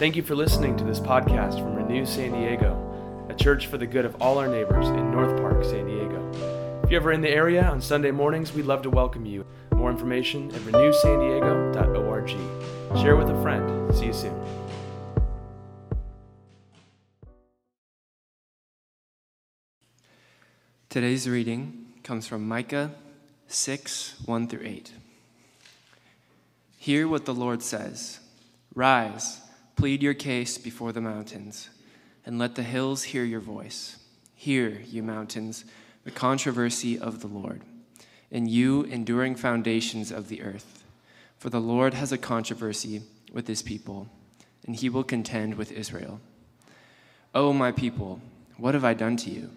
Thank you for listening to this podcast from Renew San Diego, a church for the good of all our neighbors in North Park, San Diego. If you're ever in the area on Sunday mornings, we'd love to welcome you. More information at renewsandiego.org. Share with a friend. See you soon. Today's reading comes from Micah 6 1 through 8. Hear what the Lord says Rise, plead your case before the mountains, and let the hills hear your voice. Hear, you mountains, the controversy of the Lord, and you enduring foundations of the earth. For the Lord has a controversy with his people, and he will contend with Israel. O my people, what have I done to you?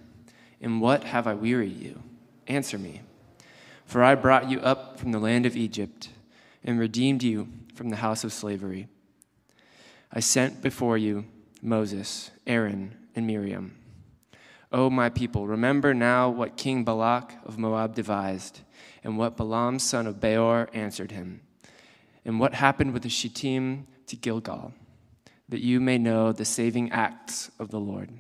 In what have I wearied you? Answer me. For I brought you up from the land of Egypt and redeemed you from the house of slavery. I sent before you Moses, Aaron, and Miriam. O my people, remember now what King Balak of Moab devised, and what Balaam son of Beor answered him, and what happened with the Shittim to Gilgal, that you may know the saving acts of the Lord.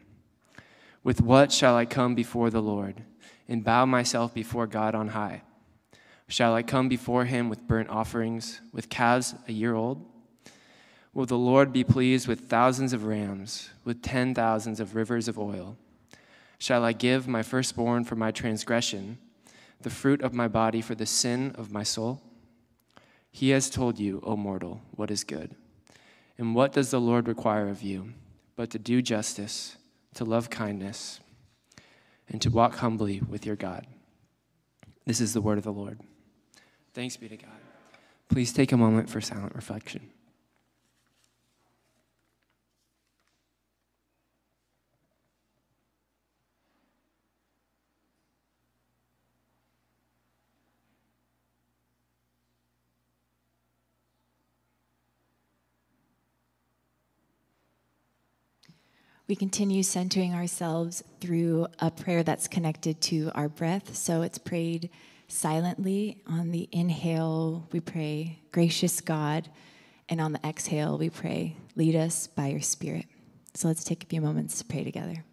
With what shall I come before the Lord and bow myself before God on high? Shall I come before him with burnt offerings, with calves a year old? Will the Lord be pleased with thousands of rams, with ten thousands of rivers of oil? Shall I give my firstborn for my transgression, the fruit of my body for the sin of my soul? He has told you, O mortal, what is good. And what does the Lord require of you but to do justice? to love kindness, and to walk humbly with your God. This is the word of the Lord. Thanks be to God. Please take a moment for silent reflection. We continue centering ourselves through a prayer that's connected to our breath. So it's prayed silently. On the inhale, we pray, Gracious God. And on the exhale, we pray, Lead us by your Spirit. So let's take a few moments to pray together.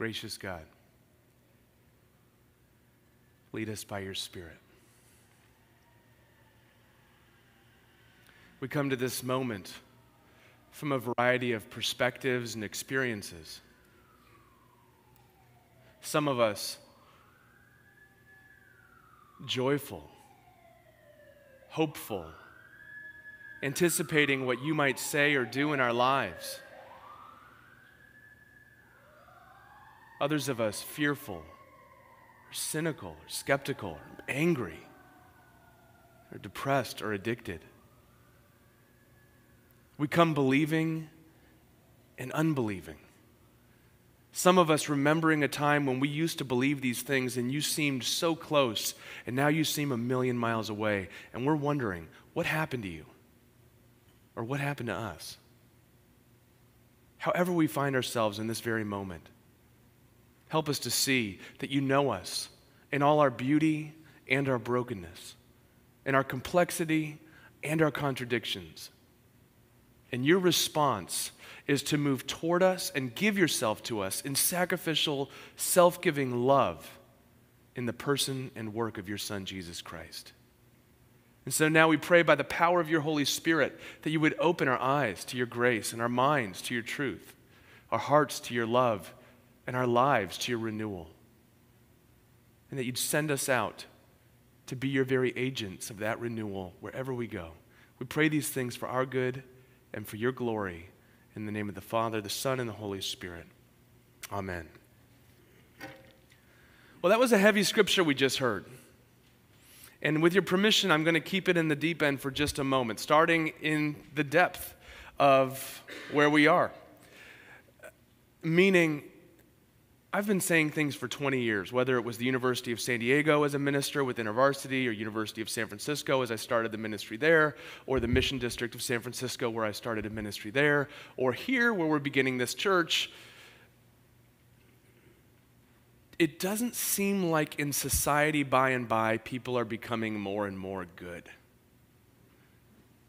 Gracious God, lead us by your Spirit. We come to this moment from a variety of perspectives and experiences. Some of us joyful, hopeful, anticipating what you might say or do in our lives. Others of us fearful, or cynical, or skeptical, or angry, or depressed, or addicted. We come believing and unbelieving. Some of us remembering a time when we used to believe these things and you seemed so close, and now you seem a million miles away, and we're wondering, what happened to you? Or what happened to us? However, we find ourselves in this very moment, Help us to see that you know us in all our beauty and our brokenness, in our complexity and our contradictions. And your response is to move toward us and give yourself to us in sacrificial, self giving love in the person and work of your Son, Jesus Christ. And so now we pray by the power of your Holy Spirit that you would open our eyes to your grace and our minds to your truth, our hearts to your love and our lives to your renewal. And that you'd send us out to be your very agents of that renewal wherever we go. We pray these things for our good and for your glory. In the name of the Father, the Son, and the Holy Spirit. Amen. Well, that was a heavy scripture we just heard. And with your permission, I'm going to keep it in the deep end for just a moment, starting in the depth of where we are. Meaning, I've been saying things for 20 years, whether it was the University of San Diego as a minister with InterVarsity, or University of San Francisco as I started the ministry there, or the Mission District of San Francisco where I started a ministry there, or here where we're beginning this church. It doesn't seem like in society by and by people are becoming more and more good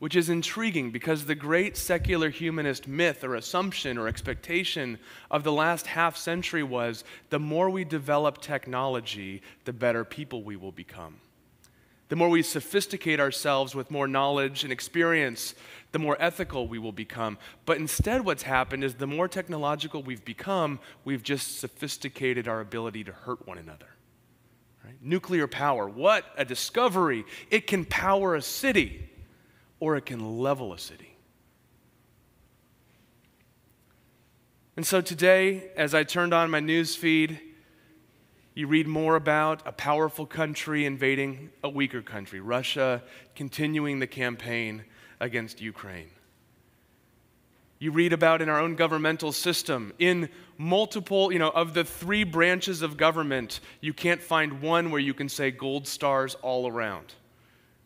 which is intriguing because the great secular humanist myth or assumption or expectation of the last half century was the more we develop technology, the better people we will become. The more we sophisticate ourselves with more knowledge and experience, the more ethical we will become. But instead, what's happened is the more technological we've become, we've just sophisticated our ability to hurt one another. Right? Nuclear power, what a discovery! It can power a city or it can level a city. And so today, as I turned on my news feed, you read more about a powerful country invading a weaker country, Russia continuing the campaign against Ukraine. You read about in our own governmental system, in multiple, you know, of the three branches of government, you can't find one where you can say gold stars all around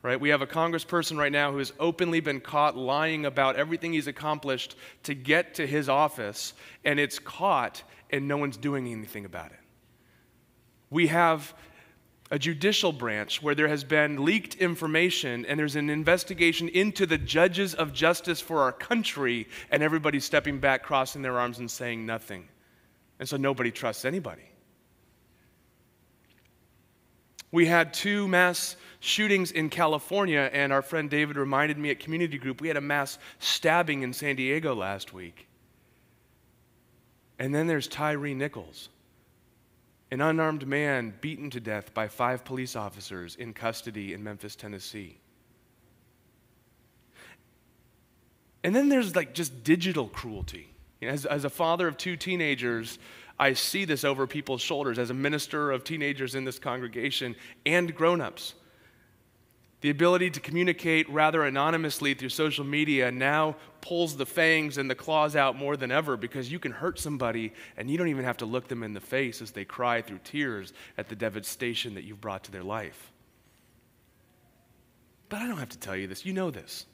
right? We have a congressperson right now who has openly been caught lying about everything he's accomplished to get to his office, and it's caught, and no one's doing anything about it. We have a judicial branch where there has been leaked information and there's an investigation into the judges of justice for our country, and everybody's stepping back, crossing their arms, and saying nothing. And so nobody trusts anybody. We had two mass shootings in California, and our friend David reminded me at community group we had a mass stabbing in San Diego last week. And then there's Tyre Nichols, an unarmed man beaten to death by five police officers in custody in Memphis, Tennessee. And then there's like just digital cruelty. As, as a father of two teenagers, I see this over people's shoulders as a minister of teenagers in this congregation and grown ups. The ability to communicate rather anonymously through social media now pulls the fangs and the claws out more than ever because you can hurt somebody and you don't even have to look them in the face as they cry through tears at the devastation that you've brought to their life. But I don't have to tell you this, you know this.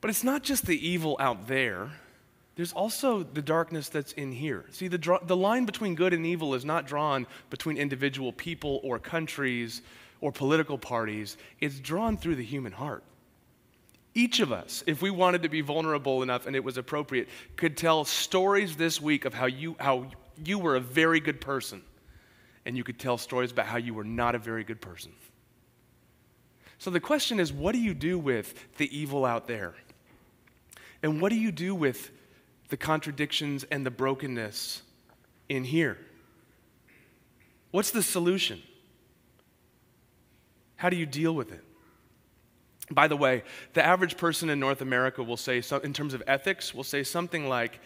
But it's not just the evil out there. There's also the darkness that's in here. See, the, the line between good and evil is not drawn between individual people or countries or political parties, it's drawn through the human heart. Each of us, if we wanted to be vulnerable enough and it was appropriate, could tell stories this week of how you, how you were a very good person. And you could tell stories about how you were not a very good person. So the question is what do you do with the evil out there? And what do you do with the contradictions and the brokenness in here? What's the solution? How do you deal with it? By the way, the average person in North America will say, in terms of ethics, will say something like,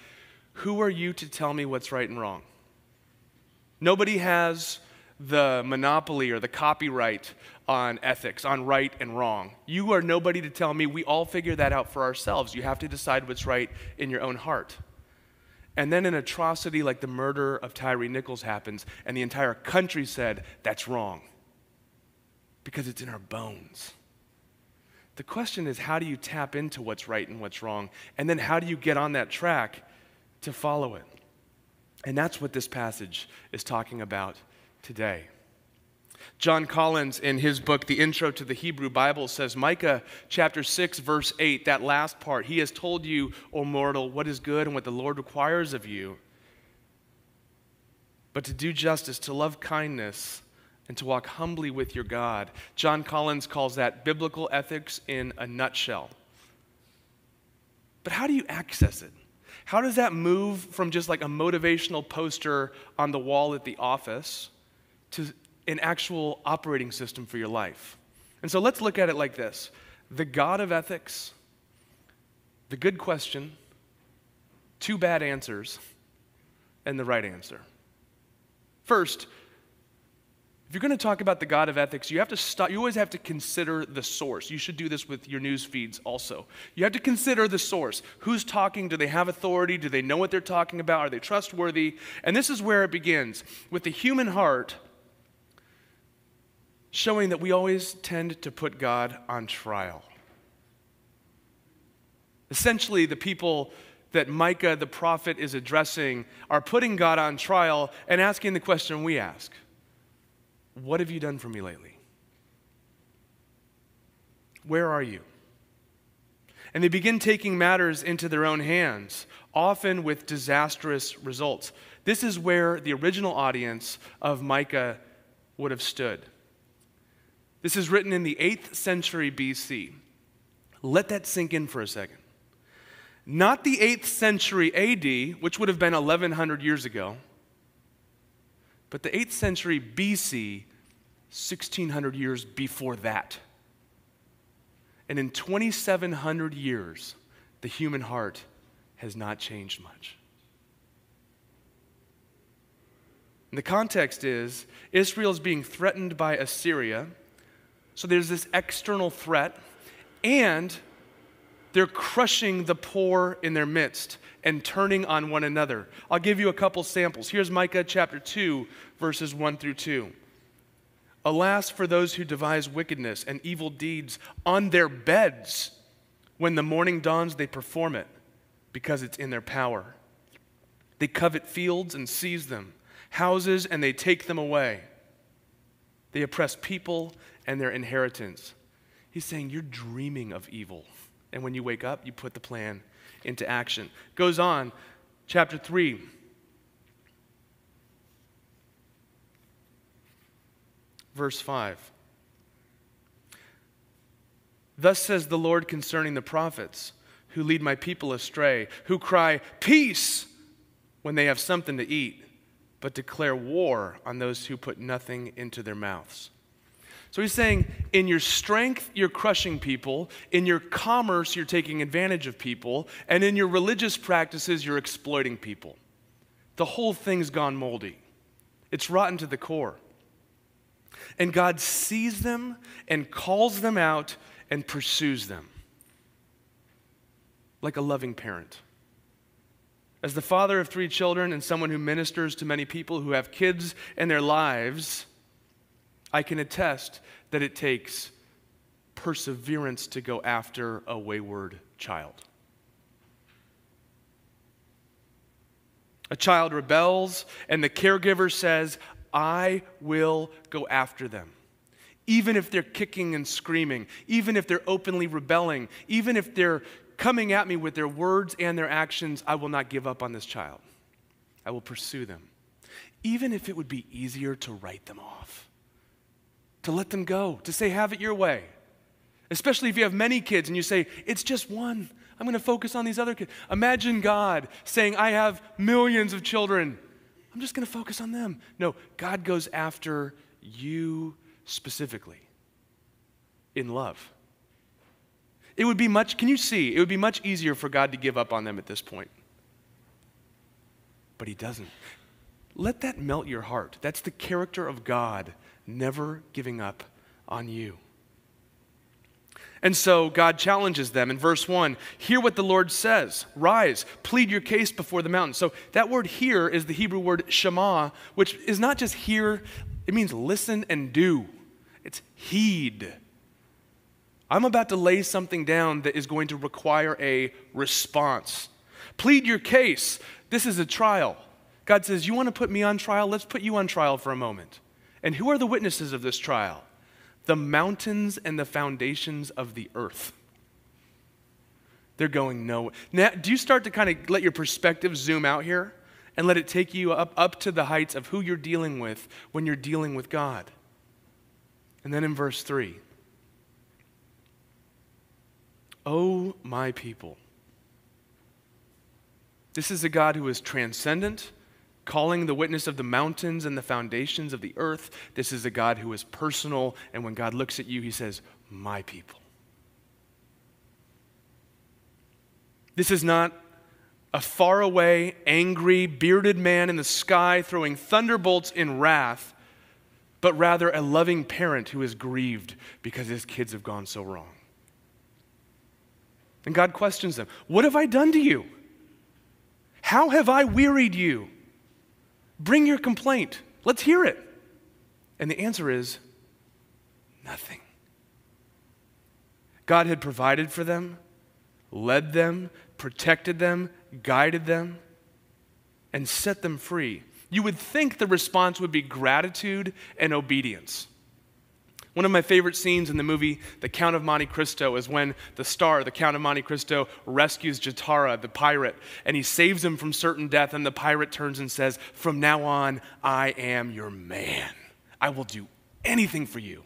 Who are you to tell me what's right and wrong? Nobody has the monopoly or the copyright on ethics, on right and wrong. You are nobody to tell me. We all figure that out for ourselves. You have to decide what's right in your own heart. And then an atrocity like the murder of Tyre Nichols happens, and the entire country said, That's wrong because it's in our bones. The question is, how do you tap into what's right and what's wrong? And then how do you get on that track to follow it? And that's what this passage is talking about today. John Collins, in his book, The Intro to the Hebrew Bible, says Micah chapter 6, verse 8, that last part, He has told you, O mortal, what is good and what the Lord requires of you, but to do justice, to love kindness, and to walk humbly with your God. John Collins calls that biblical ethics in a nutshell. But how do you access it? How does that move from just like a motivational poster on the wall at the office to an actual operating system for your life? And so let's look at it like this the God of ethics, the good question, two bad answers, and the right answer. First, if you're going to talk about the God of ethics, you have to stop. You always have to consider the source. You should do this with your news feeds also. You have to consider the source. Who's talking? Do they have authority? Do they know what they're talking about? Are they trustworthy? And this is where it begins with the human heart showing that we always tend to put God on trial. Essentially, the people that Micah the prophet is addressing are putting God on trial and asking the question we ask what have you done for me lately? Where are you? And they begin taking matters into their own hands, often with disastrous results. This is where the original audience of Micah would have stood. This is written in the 8th century BC. Let that sink in for a second. Not the 8th century AD, which would have been 1100 years ago, but the 8th century BC, 1600 years before that. And in 2,700 years, the human heart has not changed much. And the context is Israel is being threatened by Assyria. So there's this external threat, and they're crushing the poor in their midst and turning on one another. I'll give you a couple samples. Here's Micah chapter 2, verses 1 through 2. Alas for those who devise wickedness and evil deeds on their beds. When the morning dawns, they perform it because it's in their power. They covet fields and seize them, houses and they take them away. They oppress people and their inheritance. He's saying, You're dreaming of evil. And when you wake up, you put the plan into action. Goes on, chapter 3. Verse 5. Thus says the Lord concerning the prophets who lead my people astray, who cry, Peace, when they have something to eat, but declare war on those who put nothing into their mouths. So he's saying, in your strength, you're crushing people. In your commerce, you're taking advantage of people. And in your religious practices, you're exploiting people. The whole thing's gone moldy, it's rotten to the core. And God sees them and calls them out and pursues them like a loving parent. As the father of three children and someone who ministers to many people who have kids in their lives, I can attest that it takes perseverance to go after a wayward child. A child rebels, and the caregiver says, I will go after them. Even if they're kicking and screaming, even if they're openly rebelling, even if they're coming at me with their words and their actions, I will not give up on this child. I will pursue them. Even if it would be easier to write them off to let them go, to say, have it your way. Especially if you have many kids and you say, it's just one. I'm going to focus on these other kids. Imagine God saying, I have millions of children. I'm just going to focus on them. No, God goes after you specifically in love. It would be much, can you see? It would be much easier for God to give up on them at this point. But He doesn't. Let that melt your heart. That's the character of God never giving up on you. And so God challenges them in verse 1 Hear what the Lord says. Rise, plead your case before the mountain. So that word hear is the Hebrew word shema, which is not just hear, it means listen and do. It's heed. I'm about to lay something down that is going to require a response. Plead your case. This is a trial. God says, You want to put me on trial? Let's put you on trial for a moment. And who are the witnesses of this trial? The mountains and the foundations of the earth. They're going nowhere. Now, do you start to kind of let your perspective zoom out here and let it take you up, up to the heights of who you're dealing with when you're dealing with God? And then in verse 3 Oh, my people. This is a God who is transcendent, calling the witness of the mountains and the foundations of the earth. This is a God who is personal, and when God looks at you, he says, My people. This is not a faraway, angry, bearded man in the sky throwing thunderbolts in wrath, but rather a loving parent who is grieved because his kids have gone so wrong. And God questions them What have I done to you? How have I wearied you? Bring your complaint. Let's hear it. And the answer is nothing. God had provided for them, led them, protected them, guided them, and set them free. You would think the response would be gratitude and obedience. One of my favorite scenes in the movie The Count of Monte Cristo is when the star, the Count of Monte Cristo, rescues Jatara, the pirate, and he saves him from certain death. And the pirate turns and says, From now on, I am your man. I will do anything for you.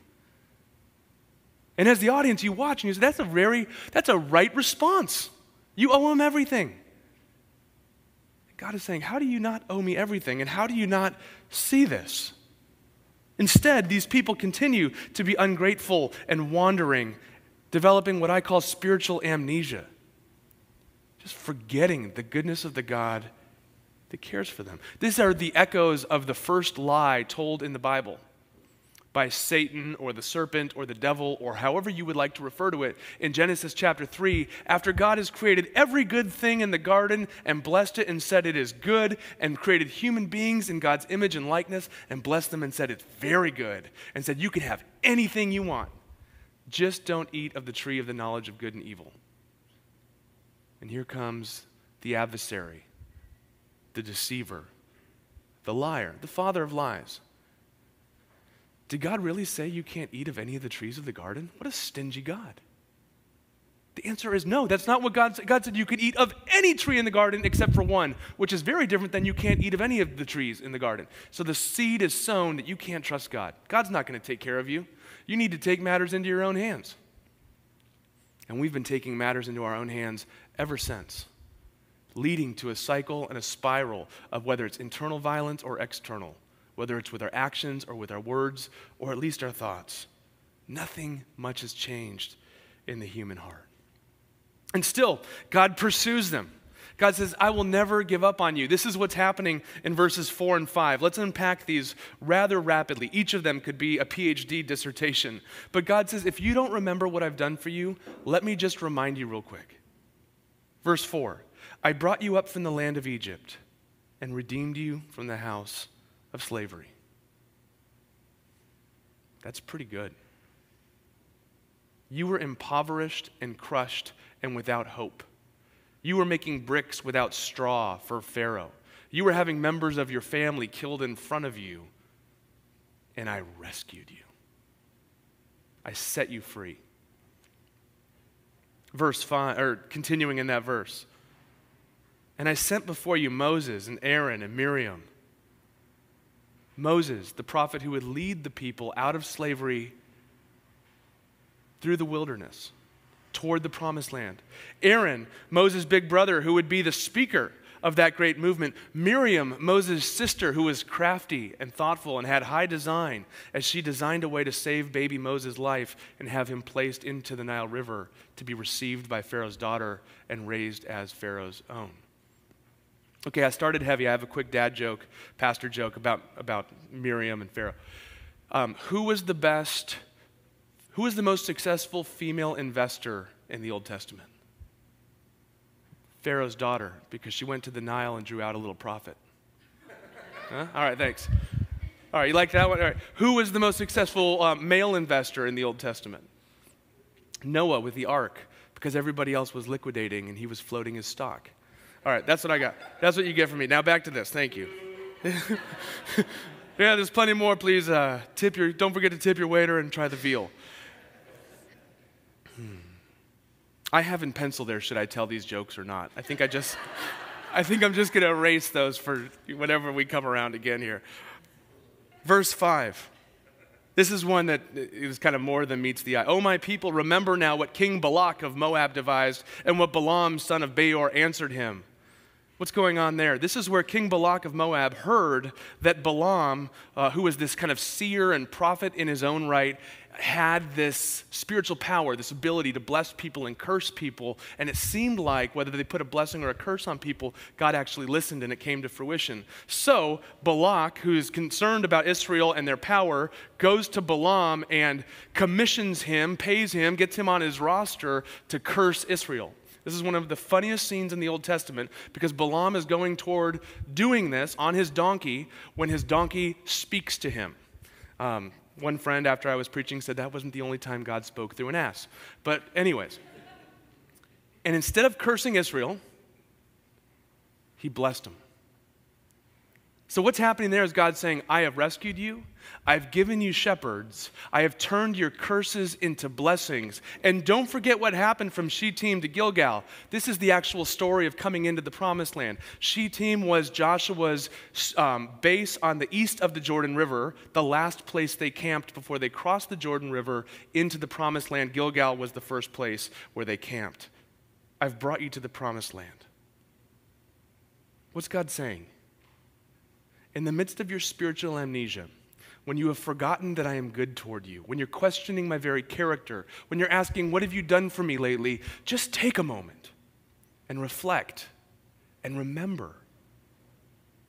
And as the audience, you watch and you say, That's a very, that's a right response. You owe him everything. God is saying, How do you not owe me everything? And how do you not see this? Instead, these people continue to be ungrateful and wandering, developing what I call spiritual amnesia, just forgetting the goodness of the God that cares for them. These are the echoes of the first lie told in the Bible by Satan or the serpent or the devil or however you would like to refer to it in Genesis chapter 3, after God has created every good thing in the garden and blessed it and said it is good, and created human beings in God's image and likeness and blessed them and said it's very good, and said, You can have anything you want, just don't eat of the tree of the knowledge of good and evil. And here comes the adversary, the deceiver, the liar, the father of lies did God really say you can't eat of any of the trees of the garden? What a stingy God. The answer is no. That's not what God said. God said you could eat of any tree in the garden except for one, which is very different than you can't eat of any of the trees in the garden. So the seed is sown that you can't trust God. God's not going to take care of you. You need to take matters into your own hands. And we've been taking matters into our own hands ever since, leading to a cycle and a spiral of whether it's internal violence or external whether it's with our actions or with our words or at least our thoughts. Nothing much has changed in the human heart. And still, God pursues them. God says, I will never give up on you. This is what's happening in verses 4 and 5. Let's unpack these rather rapidly. Each of them could be a PhD dissertation. But God says, if you don't remember what I've done for you, let me just remind you real quick. Verse 4 I brought you up from the land of Egypt and redeemed you from the house of slavery. That's pretty good. You were impoverished and crushed and without hope. You were making bricks without straw for Pharaoh. You were having members of your family killed in front of you, and I rescued you. I set you free. Verse 5, or continuing in that verse. And I sent before you Moses and Aaron and Miriam Moses, the prophet who would lead the people out of slavery through the wilderness toward the promised land. Aaron, Moses' big brother, who would be the speaker of that great movement. Miriam, Moses' sister, who was crafty and thoughtful and had high design as she designed a way to save baby Moses' life and have him placed into the Nile River to be received by Pharaoh's daughter and raised as Pharaoh's own. Okay, I started heavy. I have a quick dad joke, pastor joke about, about Miriam and Pharaoh. Um, who was the best, who was the most successful female investor in the Old Testament? Pharaoh's daughter, because she went to the Nile and drew out a little profit. Huh? All right, thanks. All right, you like that one? All right. Who was the most successful uh, male investor in the Old Testament? Noah with the ark, because everybody else was liquidating and he was floating his stock. All right, that's what I got. That's what you get from me. Now back to this. Thank you. yeah, there's plenty more. Please uh, tip your. Don't forget to tip your waiter and try the veal. Hmm. I have in pencil there. Should I tell these jokes or not? I think I just. I think I'm just going to erase those for whenever we come around again here. Verse five. This is one that is kind of more than meets the eye. Oh, my people, remember now what King Balak of Moab devised and what Balaam, son of Beor, answered him. What's going on there? This is where King Balak of Moab heard that Balaam, uh, who was this kind of seer and prophet in his own right, had this spiritual power, this ability to bless people and curse people. And it seemed like whether they put a blessing or a curse on people, God actually listened and it came to fruition. So Balak, who is concerned about Israel and their power, goes to Balaam and commissions him, pays him, gets him on his roster to curse Israel. This is one of the funniest scenes in the Old Testament because Balaam is going toward doing this on his donkey when his donkey speaks to him. Um, one friend, after I was preaching, said that wasn't the only time God spoke through an ass. But, anyways, and instead of cursing Israel, he blessed them. So, what's happening there is God saying, I have rescued you. I've given you shepherds. I have turned your curses into blessings. And don't forget what happened from Shittim to Gilgal. This is the actual story of coming into the promised land. Shittim was Joshua's um, base on the east of the Jordan River, the last place they camped before they crossed the Jordan River into the promised land. Gilgal was the first place where they camped. I've brought you to the promised land. What's God saying? in the midst of your spiritual amnesia, when you have forgotten that I am good toward you, when you're questioning my very character, when you're asking, What have you done for me lately? just take a moment and reflect and remember.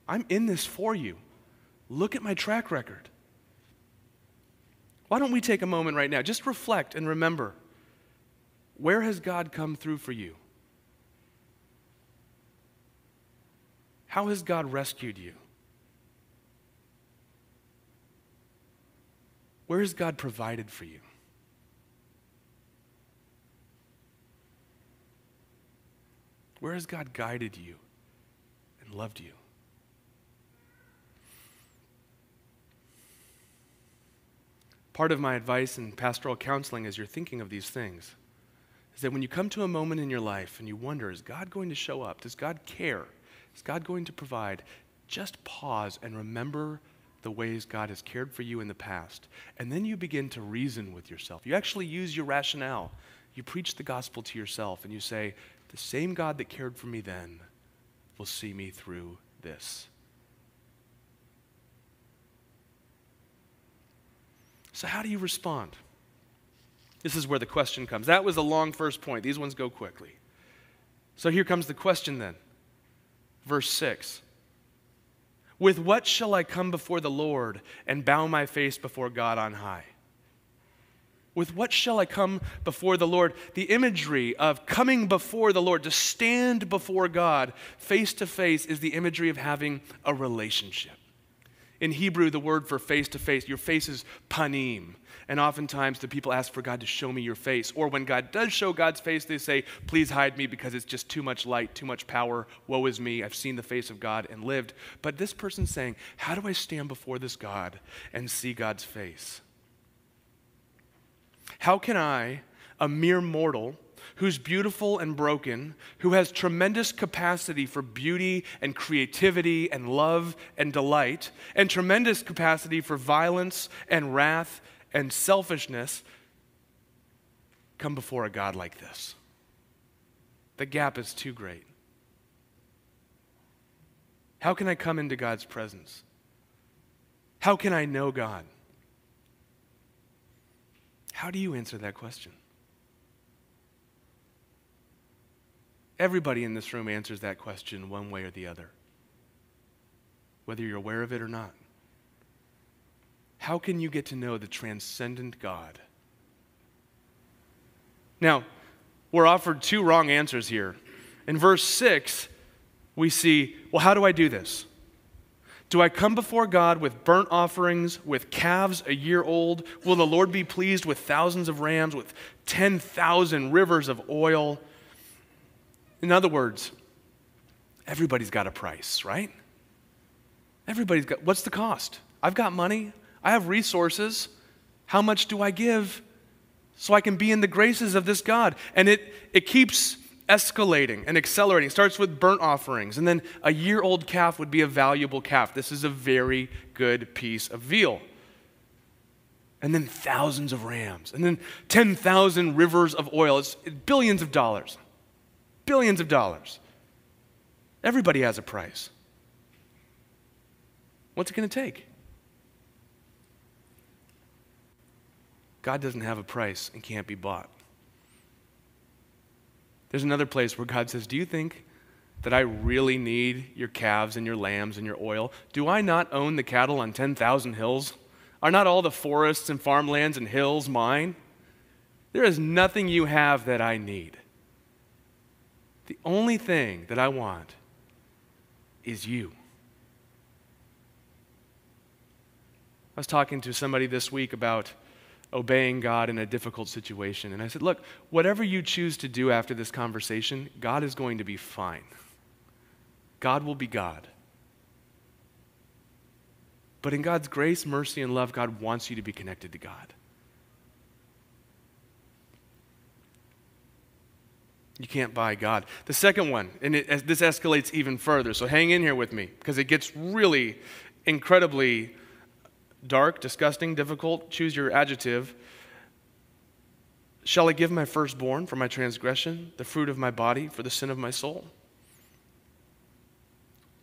I'm in this for you. Look at my track record. Why don't we take a moment right now? Just reflect and remember where has God come through for you? How has God rescued you? Where has God provided for you? Where has God guided you and loved you? Part of my advice in pastoral counseling as you're thinking of these things is that when you come to a moment in your life and you wonder, is God going to show up? Does God care? Is God going to provide? Just pause and remember the ways God has cared for you in the past. And then you begin to reason with yourself. You actually use your rationale. You preach the gospel to yourself and you say, The same God that cared for me then will see me through this. So, how do you respond? This is where the question comes. That was a long first point. These ones go quickly. So, here comes the question then. Verse 6. With what shall I come before the Lord and bow my face before God on high? With what shall I come before the Lord? The imagery of coming before the Lord, to stand before God face to face, is the imagery of having a relationship. In Hebrew, the word for face to face, your face is panim. And oftentimes the people ask for God to show me your face. Or when God does show God's face, they say, Please hide me because it's just too much light, too much power. Woe is me. I've seen the face of God and lived. But this person's saying, How do I stand before this God and see God's face? How can I, a mere mortal, who's beautiful and broken, who has tremendous capacity for beauty and creativity and love and delight, and tremendous capacity for violence and wrath and selfishness come before a God like this. The gap is too great. How can I come into God's presence? How can I know God? How do you answer that question? Everybody in this room answers that question one way or the other, whether you're aware of it or not. How can you get to know the transcendent God? Now, we're offered two wrong answers here. In verse 6, we see, well, how do I do this? Do I come before God with burnt offerings, with calves a year old? Will the Lord be pleased with thousands of rams, with 10,000 rivers of oil? In other words, everybody's got a price, right? Everybody's got, what's the cost? I've got money. I have resources. How much do I give so I can be in the graces of this God? And it, it keeps escalating and accelerating. It starts with burnt offerings, and then a year old calf would be a valuable calf. This is a very good piece of veal. And then thousands of rams, and then 10,000 rivers of oil. It's billions of dollars. Billions of dollars. Everybody has a price. What's it going to take? God doesn't have a price and can't be bought. There's another place where God says, Do you think that I really need your calves and your lambs and your oil? Do I not own the cattle on 10,000 hills? Are not all the forests and farmlands and hills mine? There is nothing you have that I need. The only thing that I want is you. I was talking to somebody this week about obeying God in a difficult situation. And I said, Look, whatever you choose to do after this conversation, God is going to be fine. God will be God. But in God's grace, mercy, and love, God wants you to be connected to God. You can't buy God. The second one, and it, this escalates even further, so hang in here with me because it gets really incredibly dark, disgusting, difficult. Choose your adjective. Shall I give my firstborn for my transgression, the fruit of my body for the sin of my soul?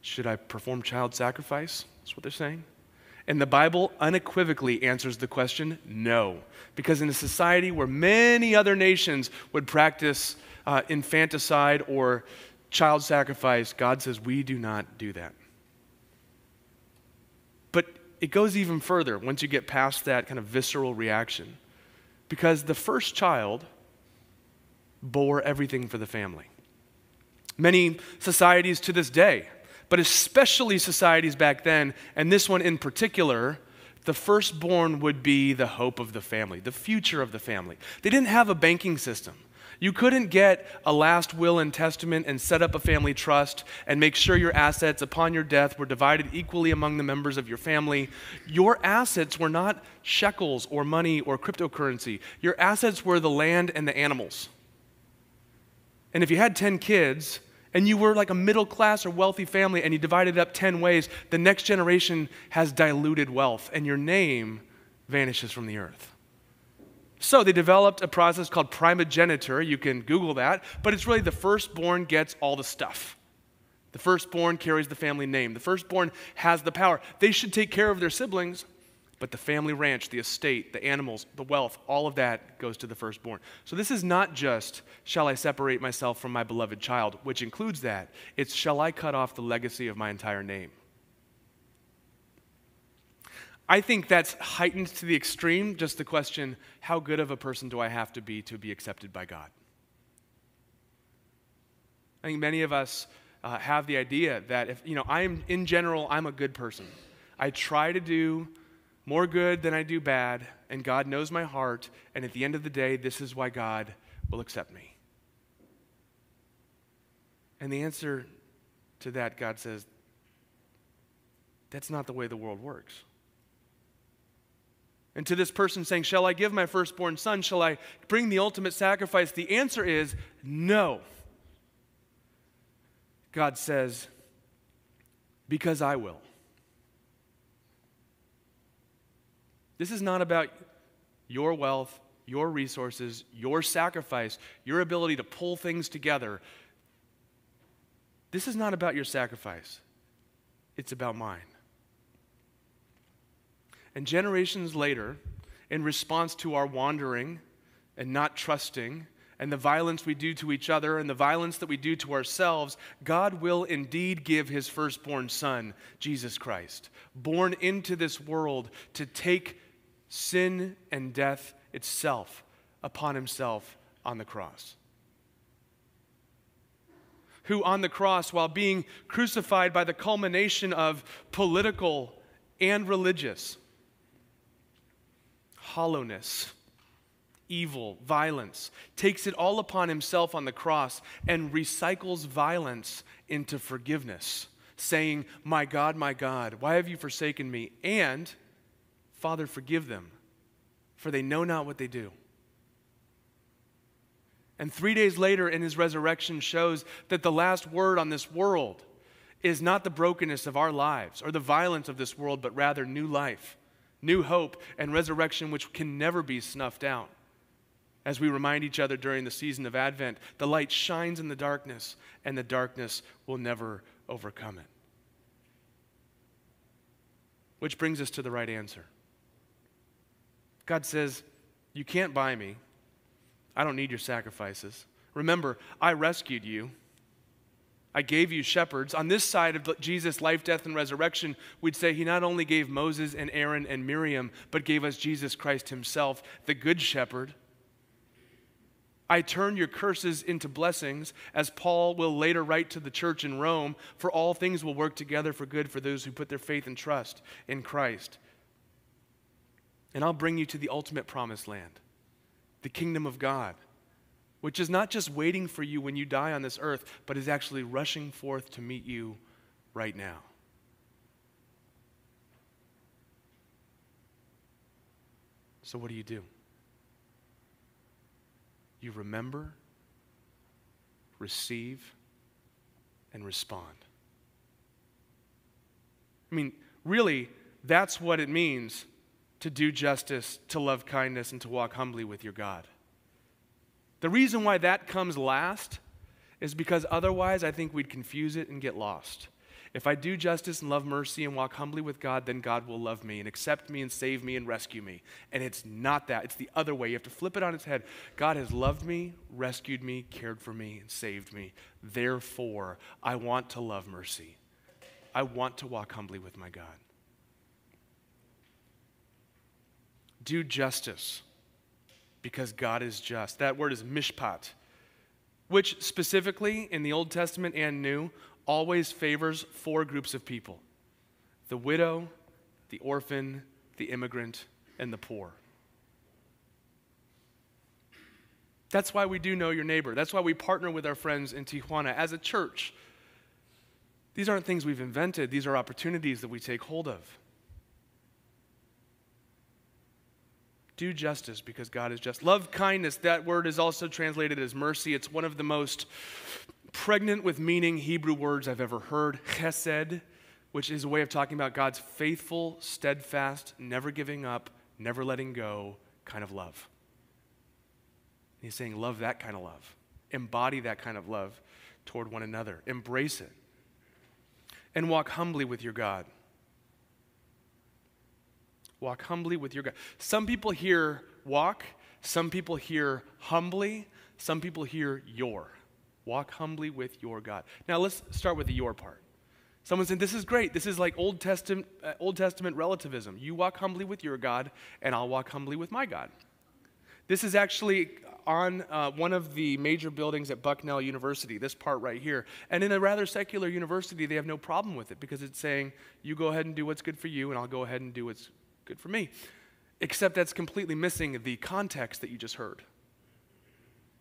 Should I perform child sacrifice? That's what they're saying. And the Bible unequivocally answers the question no. Because in a society where many other nations would practice uh, infanticide or child sacrifice, God says we do not do that. It goes even further once you get past that kind of visceral reaction. Because the first child bore everything for the family. Many societies to this day but especially societies back then, and this one in particular, the firstborn would be the hope of the family, the future of the family. They didn't have a banking system. You couldn't get a last will and testament and set up a family trust and make sure your assets upon your death were divided equally among the members of your family. Your assets were not shekels or money or cryptocurrency. Your assets were the land and the animals. And if you had 10 kids, and you were like a middle class or wealthy family and you divided up 10 ways, the next generation has diluted wealth and your name vanishes from the earth. So they developed a process called primogeniture. You can Google that, but it's really the firstborn gets all the stuff. The firstborn carries the family name. The firstborn has the power. They should take care of their siblings, but the family ranch, the estate, the animals, the wealth, all of that goes to the firstborn. So this is not just, shall I separate myself from my beloved child, which includes that. It's, shall I cut off the legacy of my entire name? I think that's heightened to the extreme, just the question how good of a person do I have to be to be accepted by God? I think many of us uh, have the idea that if, you know, I'm, in general, I'm a good person. I try to do more good than I do bad, and God knows my heart, and at the end of the day, this is why God will accept me. And the answer to that, God says, that's not the way the world works. And to this person saying, Shall I give my firstborn son? Shall I bring the ultimate sacrifice? The answer is no. God says, Because I will. This is not about your wealth, your resources, your sacrifice, your ability to pull things together. This is not about your sacrifice, it's about mine. And generations later, in response to our wandering and not trusting, and the violence we do to each other and the violence that we do to ourselves, God will indeed give his firstborn son, Jesus Christ, born into this world to take sin and death itself upon himself on the cross. Who, on the cross, while being crucified by the culmination of political and religious hollowness, evil, violence, takes it all upon himself on the cross and recycles violence into forgiveness, saying, My God, my God, why have you forsaken me? And Father, forgive them, for they know not what they do. And three days later, in his resurrection, shows that the last word on this world is not the brokenness of our lives or the violence of this world, but rather new life, new hope, and resurrection, which can never be snuffed out. As we remind each other during the season of Advent, the light shines in the darkness, and the darkness will never overcome it. Which brings us to the right answer. God says, You can't buy me. I don't need your sacrifices. Remember, I rescued you. I gave you shepherds. On this side of Jesus' life, death, and resurrection, we'd say he not only gave Moses and Aaron and Miriam, but gave us Jesus Christ himself, the good shepherd. I turn your curses into blessings, as Paul will later write to the church in Rome, for all things will work together for good for those who put their faith and trust in Christ. And I'll bring you to the ultimate promised land, the kingdom of God, which is not just waiting for you when you die on this earth, but is actually rushing forth to meet you right now. So, what do you do? You remember, receive, and respond. I mean, really, that's what it means to do justice, to love kindness, and to walk humbly with your God. The reason why that comes last is because otherwise I think we'd confuse it and get lost. If I do justice and love mercy and walk humbly with God, then God will love me and accept me and save me and rescue me. And it's not that, it's the other way. You have to flip it on its head. God has loved me, rescued me, cared for me, and saved me. Therefore, I want to love mercy. I want to walk humbly with my God. Do justice because God is just. That word is mishpat, which specifically in the Old Testament and New always favors four groups of people the widow, the orphan, the immigrant, and the poor. That's why we do know your neighbor. That's why we partner with our friends in Tijuana as a church. These aren't things we've invented, these are opportunities that we take hold of. Do justice because God is just. Love kindness, that word is also translated as mercy. It's one of the most pregnant with meaning Hebrew words I've ever heard. Chesed, which is a way of talking about God's faithful, steadfast, never giving up, never letting go kind of love. he's saying, love that kind of love. Embody that kind of love toward one another. Embrace it. And walk humbly with your God. Walk humbly with your God. Some people hear walk, some people hear humbly, some people hear your. Walk humbly with your God. Now let's start with the your part. Someone said, This is great. This is like Old Testament, uh, Old Testament relativism. You walk humbly with your God, and I'll walk humbly with my God. This is actually on uh, one of the major buildings at Bucknell University, this part right here. And in a rather secular university, they have no problem with it because it's saying, You go ahead and do what's good for you, and I'll go ahead and do what's good for me. Except that's completely missing the context that you just heard.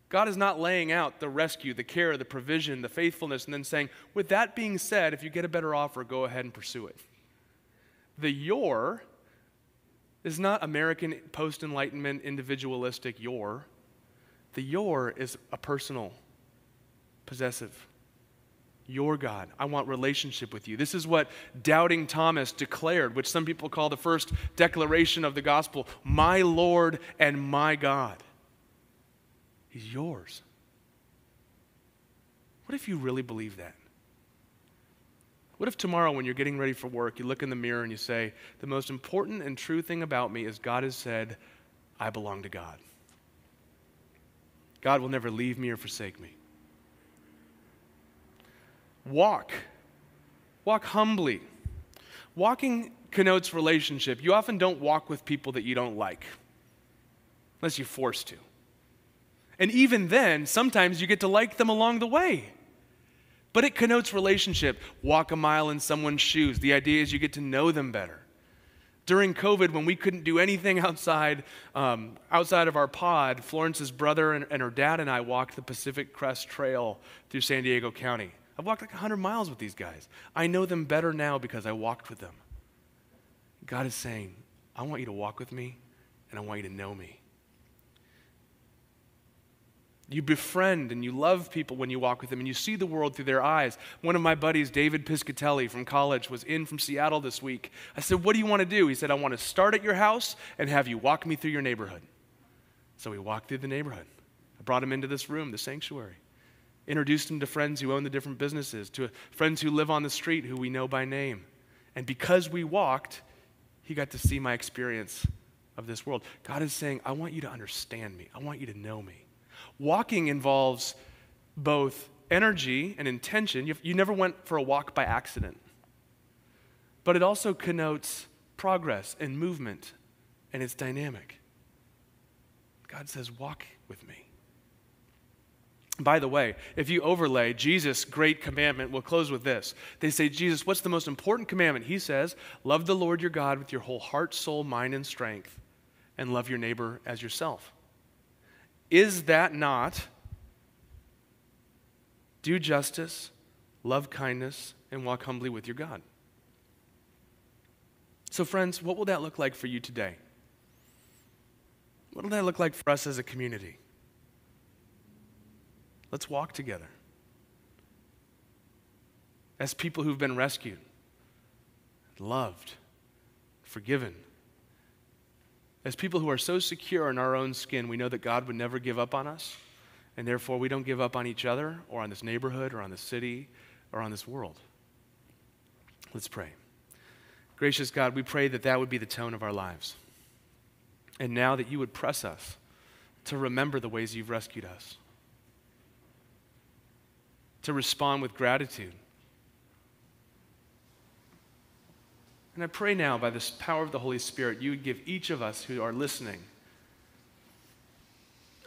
God is not laying out the rescue, the care, the provision, the faithfulness, and then saying, with that being said, if you get a better offer, go ahead and pursue it. The your is not American post enlightenment individualistic your. The your is a personal, possessive your God. I want relationship with you. This is what doubting Thomas declared, which some people call the first declaration of the gospel my Lord and my God. He's yours. What if you really believe that? What if tomorrow, when you're getting ready for work, you look in the mirror and you say, The most important and true thing about me is God has said, I belong to God. God will never leave me or forsake me. Walk. Walk humbly. Walking connotes relationship. You often don't walk with people that you don't like, unless you're forced to. And even then, sometimes you get to like them along the way. But it connotes relationship. Walk a mile in someone's shoes. The idea is you get to know them better. During COVID, when we couldn't do anything outside, um, outside of our pod, Florence's brother and, and her dad and I walked the Pacific Crest Trail through San Diego County. I've walked like 100 miles with these guys. I know them better now because I walked with them. God is saying, I want you to walk with me and I want you to know me. You befriend and you love people when you walk with them and you see the world through their eyes. One of my buddies, David Piscatelli from college, was in from Seattle this week. I said, What do you want to do? He said, I want to start at your house and have you walk me through your neighborhood. So we walked through the neighborhood. I brought him into this room, the sanctuary introduced him to friends who own the different businesses, to friends who live on the street who we know by name. And because we walked, he got to see my experience of this world. God is saying, I want you to understand me, I want you to know me. Walking involves both energy and intention. You, never went for a walk by accident, but it also connotes progress and movement, and it's dynamic. God says, Walk with me. By the way, if you overlay Jesus' great commandment, we'll close with this. They say, Jesus, what's the most important commandment? He says, Love the Lord your God with your whole heart, soul, mind, and strength, and love your neighbor as yourself. Is that not do justice, love kindness, and walk humbly with your God? So, friends, what will that look like for you today? What will that look like for us as a community? Let's walk together. As people who've been rescued, loved, forgiven. As people who are so secure in our own skin, we know that God would never give up on us, and therefore we don't give up on each other or on this neighborhood or on the city or on this world. Let's pray. Gracious God, we pray that that would be the tone of our lives. And now that you would press us to remember the ways you've rescued us to respond with gratitude. And I pray now, by this power of the Holy Spirit, you would give each of us who are listening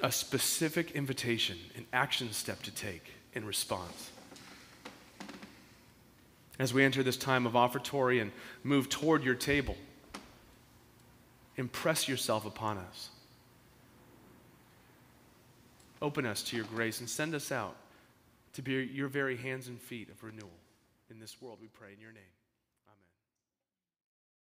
a specific invitation, an action step to take in response. As we enter this time of offertory and move toward your table, impress yourself upon us. Open us to your grace and send us out to be your very hands and feet of renewal in this world, we pray in your name.